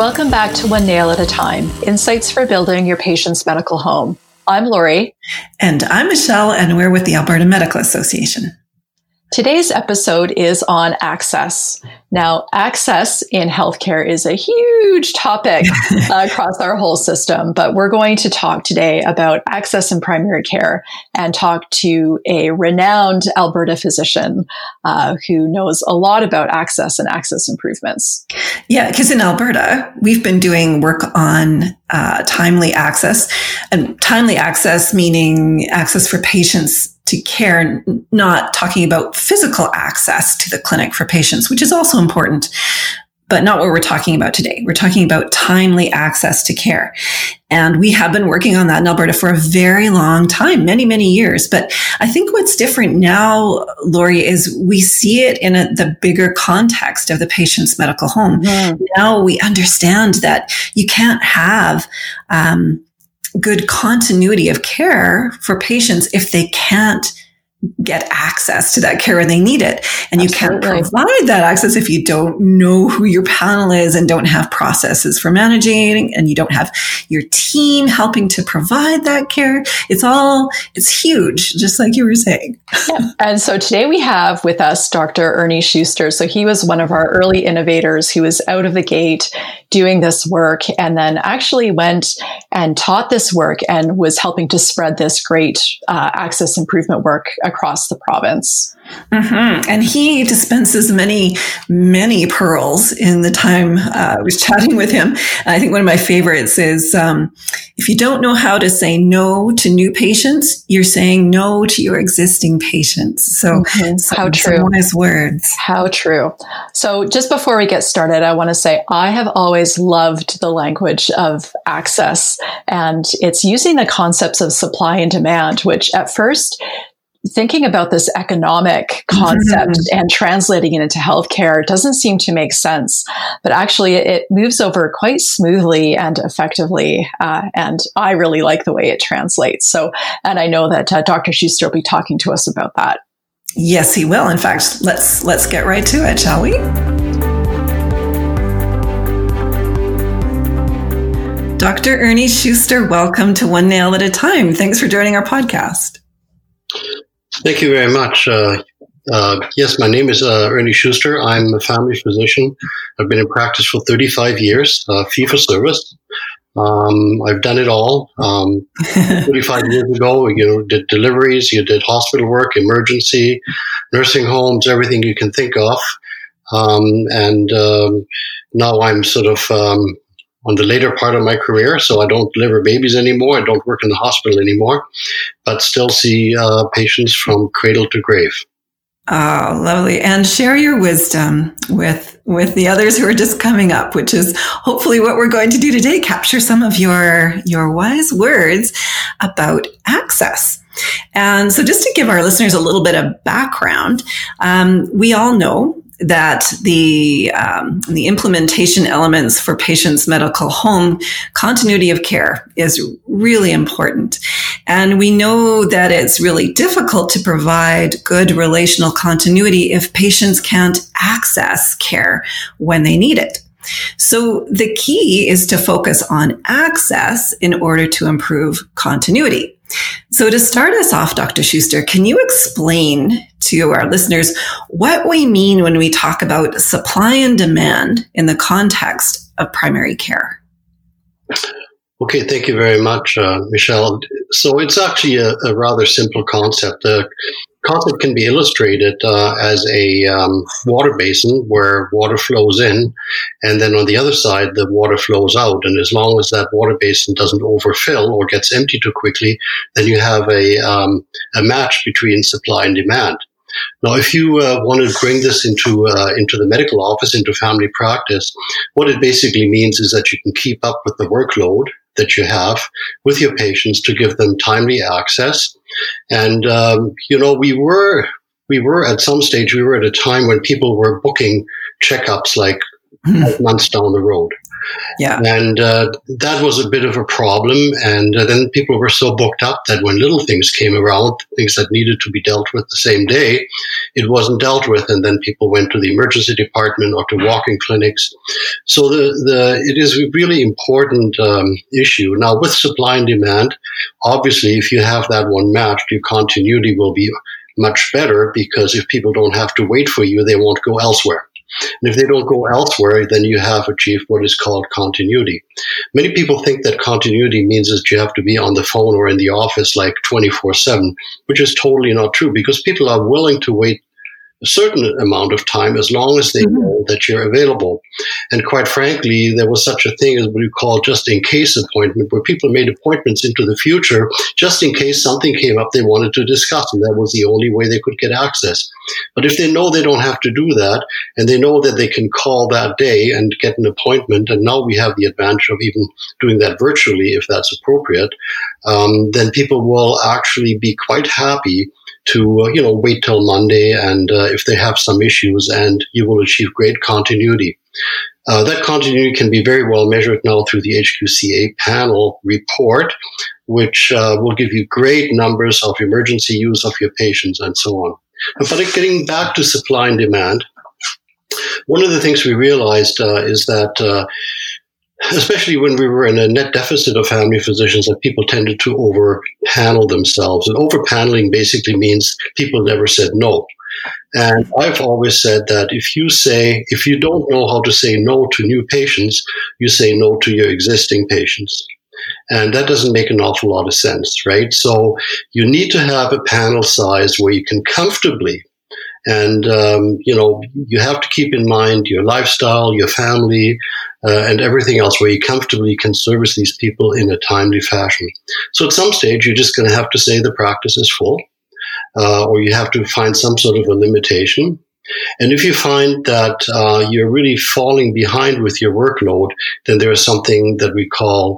Welcome back to One Nail at a Time Insights for Building Your Patient's Medical Home. I'm Lori. And I'm Michelle, and we're with the Alberta Medical Association. Today's episode is on access. Now, access in healthcare is a huge topic uh, across our whole system, but we're going to talk today about access in primary care and talk to a renowned Alberta physician uh, who knows a lot about access and access improvements. Yeah, because in Alberta, we've been doing work on uh, timely access, and timely access meaning access for patients to care, not talking about physical access to the clinic for patients, which is also important, but not what we're talking about today. We're talking about timely access to care. And we have been working on that in Alberta for a very long time, many, many years. But I think what's different now, Lori, is we see it in a, the bigger context of the patient's medical home. Mm-hmm. Now we understand that you can't have, um, good continuity of care for patients if they can't get access to that care when they need it. And Absolutely. you can't provide that access if you don't know who your panel is and don't have processes for managing and you don't have your team helping to provide that care. It's all, it's huge, just like you were saying. Yeah. And so today we have with us Dr. Ernie Schuster. So he was one of our early innovators who was out of the gate doing this work and then actually went and taught this work and was helping to spread this great uh, access improvement work across the province. Mm-hmm. And he dispenses many, many pearls in the time uh, I was chatting with him. I think one of my favorites is um, if you don't know how to say no to new patients, you're saying no to your existing patients. So, mm-hmm. some, how true. wise words. How true. So, just before we get started, I want to say I have always loved the language of access, and it's using the concepts of supply and demand, which at first thinking about this economic concept mm-hmm. and translating it into healthcare doesn't seem to make sense, but actually it moves over quite smoothly and effectively. Uh, and I really like the way it translates. So, and I know that uh, Dr. Schuster will be talking to us about that. Yes, he will. In fact, let's let's get right to it, shall we? Dr. Ernie Schuster, welcome to One Nail at a Time. Thanks for joining our podcast. Thank you very much. Uh, uh, yes, my name is uh, Ernie Schuster. I'm a family physician. I've been in practice for 35 years, uh, fee for service. Um, I've done it all. Um, 35 years ago, you know, did deliveries, you did hospital work, emergency, nursing homes, everything you can think of. Um, and um, now I'm sort of um, on the later part of my career. So I don't deliver babies anymore. I don't work in the hospital anymore, but still see uh, patients from cradle to grave. Oh, lovely. And share your wisdom with, with the others who are just coming up, which is hopefully what we're going to do today. Capture some of your, your wise words about access. And so just to give our listeners a little bit of background, um, we all know that the um, the implementation elements for patients' medical home continuity of care is really important, and we know that it's really difficult to provide good relational continuity if patients can't access care when they need it. So the key is to focus on access in order to improve continuity. So to start us off, Dr. Schuster, can you explain to our listeners what we mean when we talk about supply and demand in the context of primary care? Okay, thank you very much, uh, Michelle. So it's actually a, a rather simple concept. The concept can be illustrated uh, as a um, water basin where water flows in, and then on the other side, the water flows out. And as long as that water basin doesn't overfill or gets empty too quickly, then you have a, um, a match between supply and demand. Now, if you uh, want to bring this into uh, into the medical office, into family practice, what it basically means is that you can keep up with the workload that you have with your patients to give them timely access. And um, you know, we were we were at some stage we were at a time when people were booking checkups like hmm. months down the road. Yeah. And uh, that was a bit of a problem. And uh, then people were so booked up that when little things came around, things that needed to be dealt with the same day, it wasn't dealt with, and then people went to the emergency department or to walk-in clinics. So the, the it is a really important um, issue. Now with supply and demand, obviously, if you have that one matched, your continuity will be much better because if people don't have to wait for you, they won't go elsewhere. And if they don't go elsewhere, then you have achieved what is called continuity. Many people think that continuity means that you have to be on the phone or in the office like 24 7, which is totally not true because people are willing to wait a certain amount of time as long as they mm-hmm. know that you're available. And quite frankly, there was such a thing as what we call just in case appointment, where people made appointments into the future just in case something came up they wanted to discuss. And that was the only way they could get access. But if they know they don't have to do that and they know that they can call that day and get an appointment, and now we have the advantage of even doing that virtually if that's appropriate, um, then people will actually be quite happy to uh, you know wait till Monday, and uh, if they have some issues, and you will achieve great continuity. Uh, that continuity can be very well measured now through the HQCA panel report, which uh, will give you great numbers of emergency use of your patients and so on. But getting back to supply and demand, one of the things we realized uh, is that uh, especially when we were in a net deficit of family physicians, that people tended to over panel themselves. And over paneling basically means people never said no. And I've always said that if you say, if you don't know how to say no to new patients, you say no to your existing patients. And that doesn't make an awful lot of sense, right? So you need to have a panel size where you can comfortably and, um, you know, you have to keep in mind your lifestyle, your family, uh, and everything else where you comfortably can service these people in a timely fashion. So at some stage, you're just going to have to say the practice is full, uh, or you have to find some sort of a limitation. And if you find that uh, you're really falling behind with your workload, then there is something that we call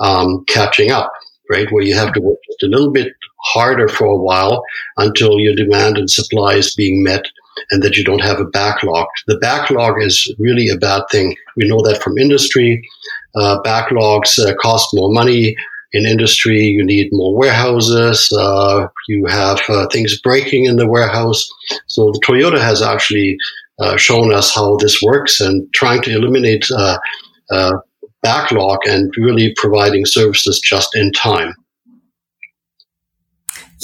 um, catching up, right? Where you have to work just a little bit harder for a while until your demand and supply is being met and that you don't have a backlog. The backlog is really a bad thing. We know that from industry. Uh, backlogs uh, cost more money. In industry, you need more warehouses. Uh, you have uh, things breaking in the warehouse. So the Toyota has actually uh, shown us how this works and trying to eliminate uh, backlog and really providing services just in time.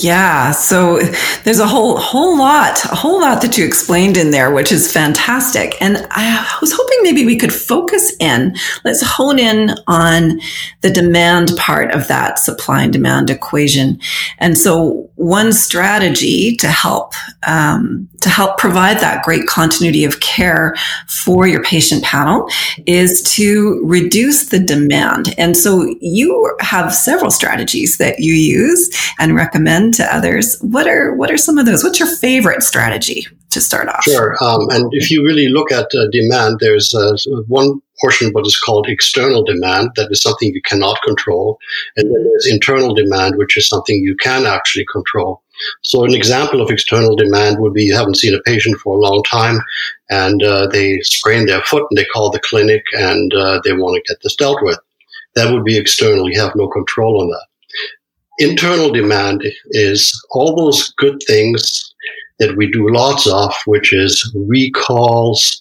Yeah. So there's a whole, whole lot, a whole lot that you explained in there, which is fantastic. And I was hoping maybe we could focus in. Let's hone in on the demand part of that supply and demand equation. And so one strategy to help, um, to help provide that great continuity of care for your patient panel is to reduce the demand. And so you have several strategies that you use and recommend to others. What are what are some of those? What's your favorite strategy to start off? Sure. Um, and if you really look at uh, demand, there's uh, one portion what is called external demand that is something you cannot control, and then there's internal demand, which is something you can actually control. So an example of external demand would be you haven't seen a patient for a long time and uh, they sprain their foot and they call the clinic and uh, they want to get this dealt with. That would be external. You have no control on that. Internal demand is all those good things that we do lots of, which is recalls,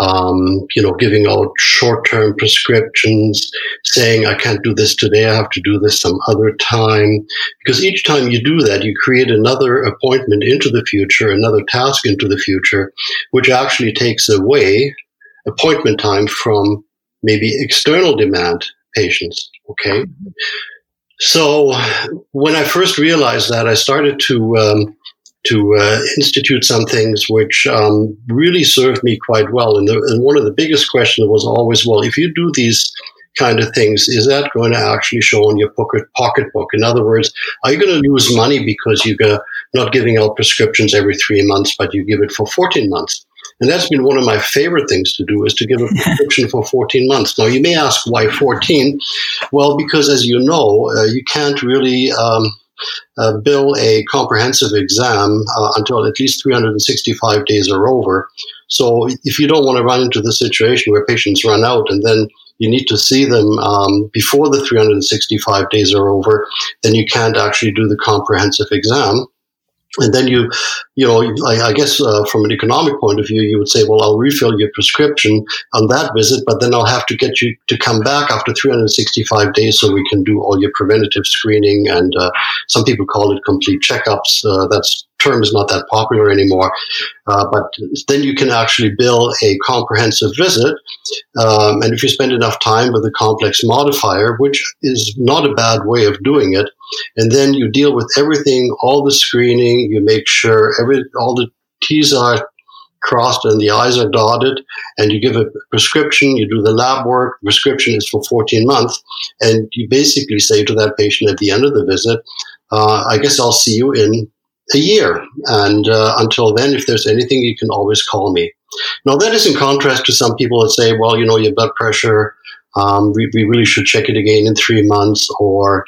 um, you know, giving out short-term prescriptions, saying I can't do this today, I have to do this some other time. Because each time you do that, you create another appointment into the future, another task into the future, which actually takes away appointment time from maybe external demand patients. Okay. So when I first realized that, I started to um, to uh, institute some things which um, really served me quite well. And, the, and, one of the biggest questions was always, well, if you do these kind of things, is that going to actually show in your pocket pocketbook? In other words, are you going to lose money because you're not giving out prescriptions every three months, but you give it for 14 months? And that's been one of my favorite things to do is to give a prescription for 14 months. Now, you may ask why 14? Well, because as you know, uh, you can't really um, uh, bill a comprehensive exam uh, until at least 365 days are over. So if you don't want to run into the situation where patients run out and then you need to see them um, before the 365 days are over, then you can't actually do the comprehensive exam. And then you, you know, I, I guess uh, from an economic point of view, you would say, well, I'll refill your prescription on that visit, but then I'll have to get you to come back after 365 days so we can do all your preventative screening. And uh, some people call it complete checkups. Uh, that's term is not that popular anymore. Uh, but then you can actually bill a comprehensive visit. Um, and if you spend enough time with a complex modifier, which is not a bad way of doing it, and then you deal with everything, all the screening, you make sure every, all the T's are crossed and the I's are dotted, and you give a prescription, you do the lab work, prescription is for 14 months, and you basically say to that patient at the end of the visit, uh, I guess I'll see you in a year. And uh, until then, if there's anything, you can always call me. Now, that is in contrast to some people that say, well, you know, your blood pressure, um, we, we really should check it again in three months, or,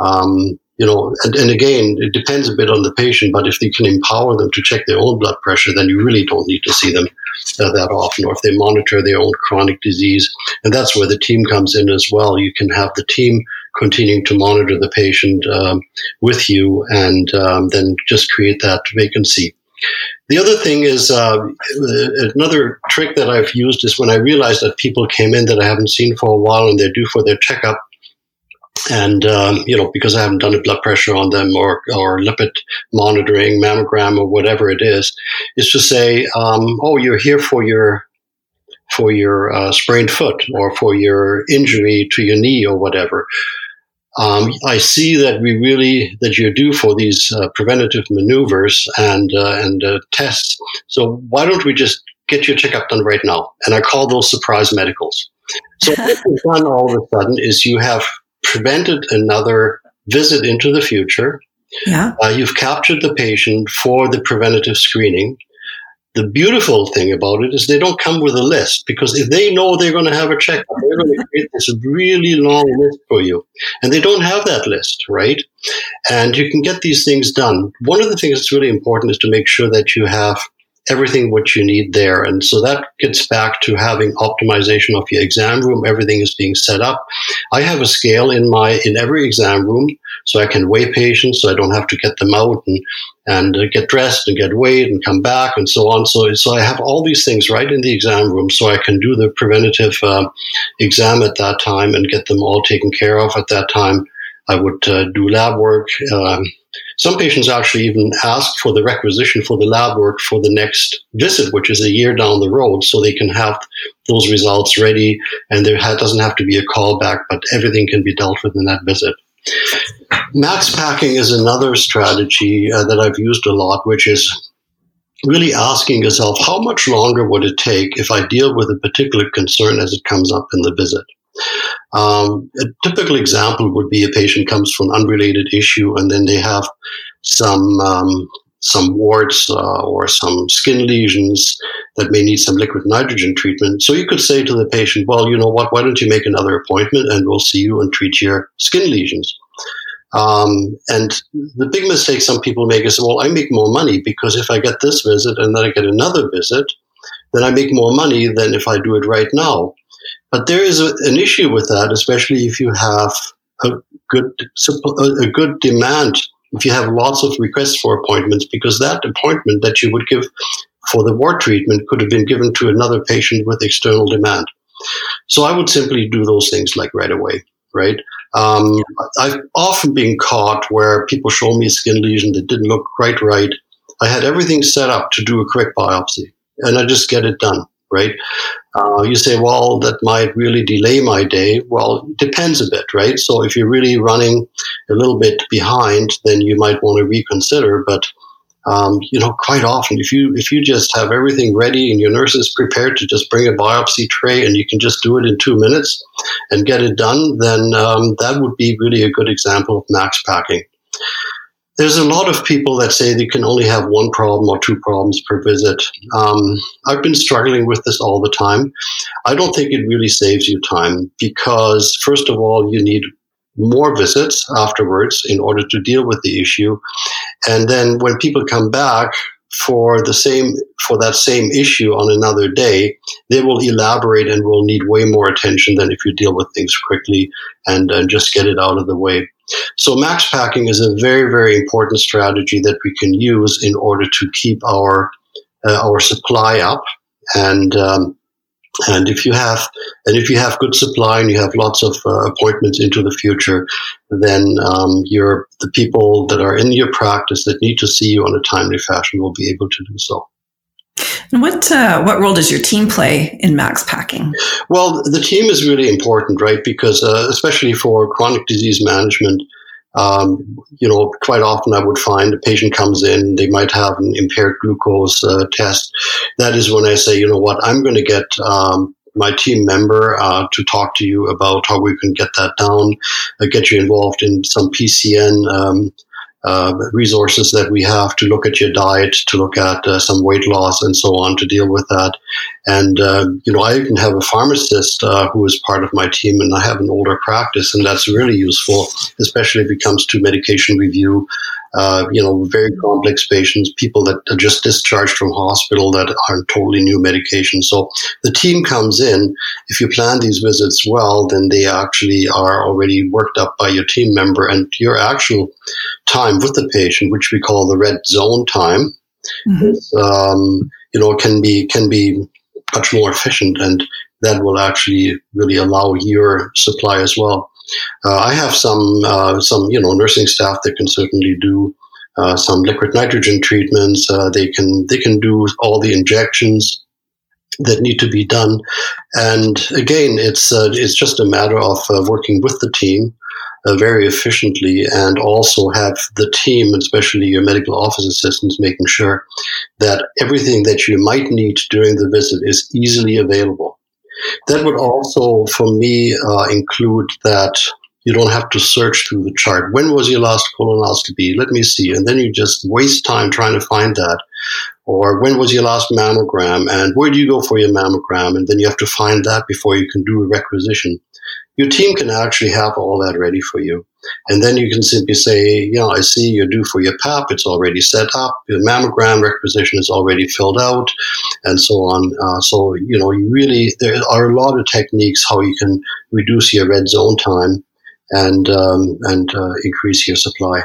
um, you know, and, and, again, it depends a bit on the patient, but if you can empower them to check their own blood pressure, then you really don't need to see them uh, that often, or if they monitor their own chronic disease. And that's where the team comes in as well. You can have the team continuing to monitor the patient um, with you and um, then just create that vacancy. The other thing is uh, another trick that I've used is when I realize that people came in that I haven't seen for a while and they're due for their checkup, and um, you know because I haven't done a blood pressure on them or or lipid monitoring, mammogram or whatever it is, is to say, um, oh, you're here for your for your uh, sprained foot or for your injury to your knee or whatever. Um, I see that we really that you're due for these uh, preventative maneuvers and uh, and uh, tests. So why don't we just get your checkup done right now? And I call those surprise medicals. So what you've done all of a sudden is you have prevented another visit into the future. Yeah. Uh, you've captured the patient for the preventative screening. The beautiful thing about it is they don't come with a list because if they know they're going to have a checkup, they're going to create this really long list for you. And they don't have that list, right? And you can get these things done. One of the things that's really important is to make sure that you have everything what you need there. And so that gets back to having optimization of your exam room. Everything is being set up. I have a scale in my, in every exam room so I can weigh patients so I don't have to get them out and, and uh, get dressed and get weighed and come back and so on. So, so I have all these things right in the exam room so I can do the preventative uh, exam at that time and get them all taken care of at that time. I would uh, do lab work. Um, some patients actually even ask for the requisition for the lab work for the next visit, which is a year down the road, so they can have those results ready and there doesn't have to be a callback, but everything can be dealt with in that visit. Max packing is another strategy uh, that I've used a lot, which is really asking yourself how much longer would it take if I deal with a particular concern as it comes up in the visit? Um, a typical example would be a patient comes from an unrelated issue and then they have some um, some warts uh, or some skin lesions that may need some liquid nitrogen treatment. So you could say to the patient, well, you know what, why don't you make another appointment and we'll see you and treat your skin lesions. Um, and the big mistake some people make is, well, I make more money because if I get this visit and then I get another visit, then I make more money than if I do it right now. But there is a, an issue with that, especially if you have a good a good demand. If you have lots of requests for appointments, because that appointment that you would give for the wart treatment could have been given to another patient with external demand. So I would simply do those things like right away, right? Um, I've often been caught where people show me a skin lesion that didn't look quite right. I had everything set up to do a quick biopsy, and I just get it done right? Uh, you say, well, that might really delay my day. Well, it depends a bit, right? So if you're really running a little bit behind, then you might want to reconsider. But um, you know, quite often, if you if you just have everything ready and your nurse is prepared to just bring a biopsy tray and you can just do it in two minutes and get it done, then um, that would be really a good example of max packing. There's a lot of people that say they can only have one problem or two problems per visit. Um, I've been struggling with this all the time. I don't think it really saves you time because, first of all, you need more visits afterwards in order to deal with the issue. And then when people come back, for the same for that same issue on another day, they will elaborate and will need way more attention than if you deal with things quickly and, and just get it out of the way. So max packing is a very very important strategy that we can use in order to keep our uh, our supply up and um, and if you have, and if you have good supply and you have lots of uh, appointments into the future, then um, your the people that are in your practice that need to see you on a timely fashion will be able to do so. And what uh, what role does your team play in max packing? Well, the team is really important, right? Because uh, especially for chronic disease management, um, you know, quite often I would find a patient comes in, they might have an impaired glucose uh, test. That is when I say, you know what, I'm going to get um, my team member uh, to talk to you about how we can get that down, uh, get you involved in some PCN um, uh, resources that we have to look at your diet, to look at uh, some weight loss, and so on to deal with that. And uh, you know, I even have a pharmacist uh, who is part of my team, and I have an older practice, and that's really useful, especially if it comes to medication review uh, you know, very complex patients, people that are just discharged from hospital that are totally new medication. So the team comes in. If you plan these visits well, then they actually are already worked up by your team member and your actual time with the patient, which we call the red zone time, mm-hmm. um, you know, can be, can be much more efficient and that will actually really allow your supply as well. Uh, I have some uh, some you know nursing staff that can certainly do uh, some liquid nitrogen treatments. they can they can do all the injections that need to be done. And again, it's uh, it's just a matter of uh, working with the team uh, very efficiently, and also have the team, especially your medical office assistants, making sure that everything that you might need during the visit is easily available. That would also, for me, uh, include that you don't have to search through the chart. When was your last colonoscopy? Let me see. And then you just waste time trying to find that. Or when was your last mammogram? And where do you go for your mammogram? And then you have to find that before you can do a requisition. Your team can actually have all that ready for you. And then you can simply say, you know, I see you're due for your PAP. It's already set up. Your mammogram requisition is already filled out and so on. Uh, so, you know, you really, there are a lot of techniques how you can reduce your red zone time and, um, and uh, increase your supply.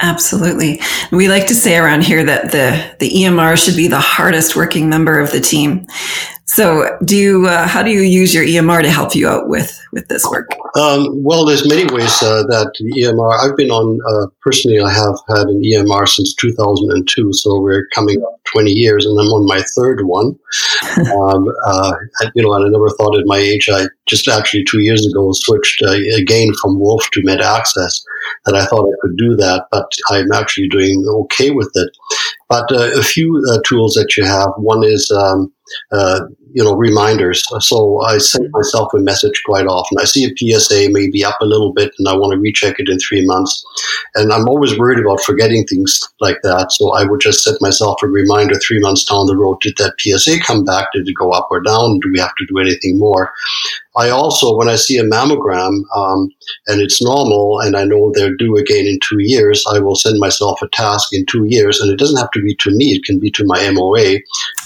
Absolutely. We like to say around here that the, the EMR should be the hardest working member of the team. So, do you, uh, how do you use your EMR to help you out with with this work? Um, well, there's many ways uh, that the EMR. I've been on uh, personally. I have had an EMR since 2002, so we're coming up 20 years, and I'm on my third one. um, uh, you know, and I never thought at my age. I just actually two years ago switched uh, again from Wolf to MedAccess. That I thought I could do that, but I'm actually doing okay with it. But uh, a few tools that you have. One is um, uh, you know, reminders. So I send myself a message quite often. I see a PSA maybe up a little bit and I want to recheck it in three months. And I'm always worried about forgetting things like that. So I would just set myself a reminder three months down the road. Did that PSA come back? Did it go up or down? Do we have to do anything more? I also, when I see a mammogram um, and it's normal and I know they're due again in two years, I will send myself a task in two years. And it doesn't have to be to me, it can be to my MOA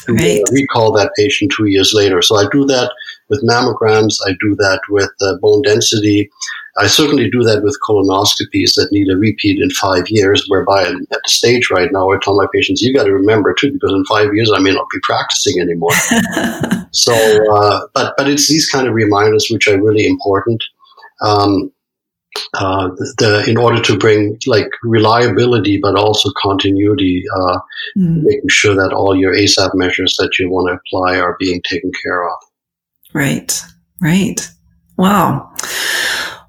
to right. recall that patient two years later. So I do that with mammograms, I do that with uh, bone density. I certainly do that with colonoscopies that need a repeat in five years, whereby I'm at the stage right now I tell my patients, you got to remember too, because in five years I may not be practicing anymore. so, uh, but, but it's these kind of reminders which are really important. Um, uh, the, in order to bring like reliability, but also continuity, uh, mm. making sure that all your ASAP measures that you want to apply are being taken care of. Right, right. Wow.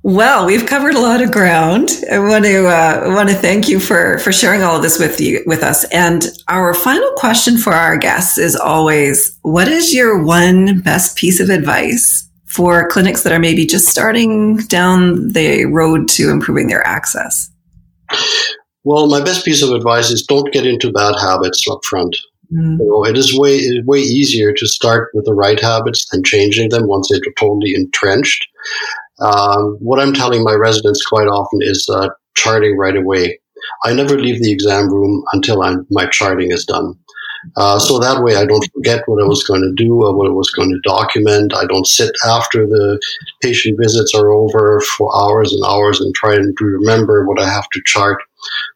Well, we've covered a lot of ground. I want to uh, want to thank you for for sharing all of this with you with us. And our final question for our guests is always: What is your one best piece of advice for clinics that are maybe just starting down the road to improving their access? Well, my best piece of advice is don't get into bad habits up front. Mm. You know, it is way way easier to start with the right habits than changing them once they're totally entrenched. Um, what I'm telling my residents quite often is uh, charting right away. I never leave the exam room until I'm, my charting is done. Uh, so that way I don't forget what I was going to do or what I was going to document. I don't sit after the patient visits are over for hours and hours and try and remember what I have to chart.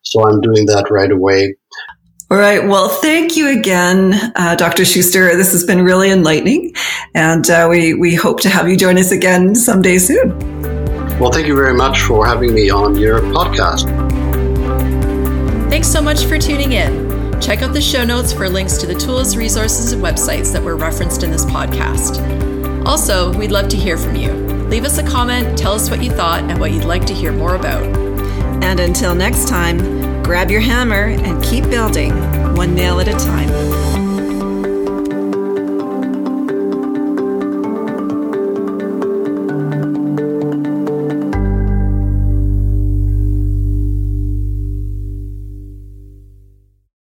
So I'm doing that right away. All right. Well, thank you again, uh, Dr. Schuster. This has been really enlightening, and uh, we we hope to have you join us again someday soon. Well, thank you very much for having me on your podcast. Thanks so much for tuning in. Check out the show notes for links to the tools, resources, and websites that were referenced in this podcast. Also, we'd love to hear from you. Leave us a comment, tell us what you thought, and what you'd like to hear more about. And until next time, grab your hammer and keep building one nail at a time.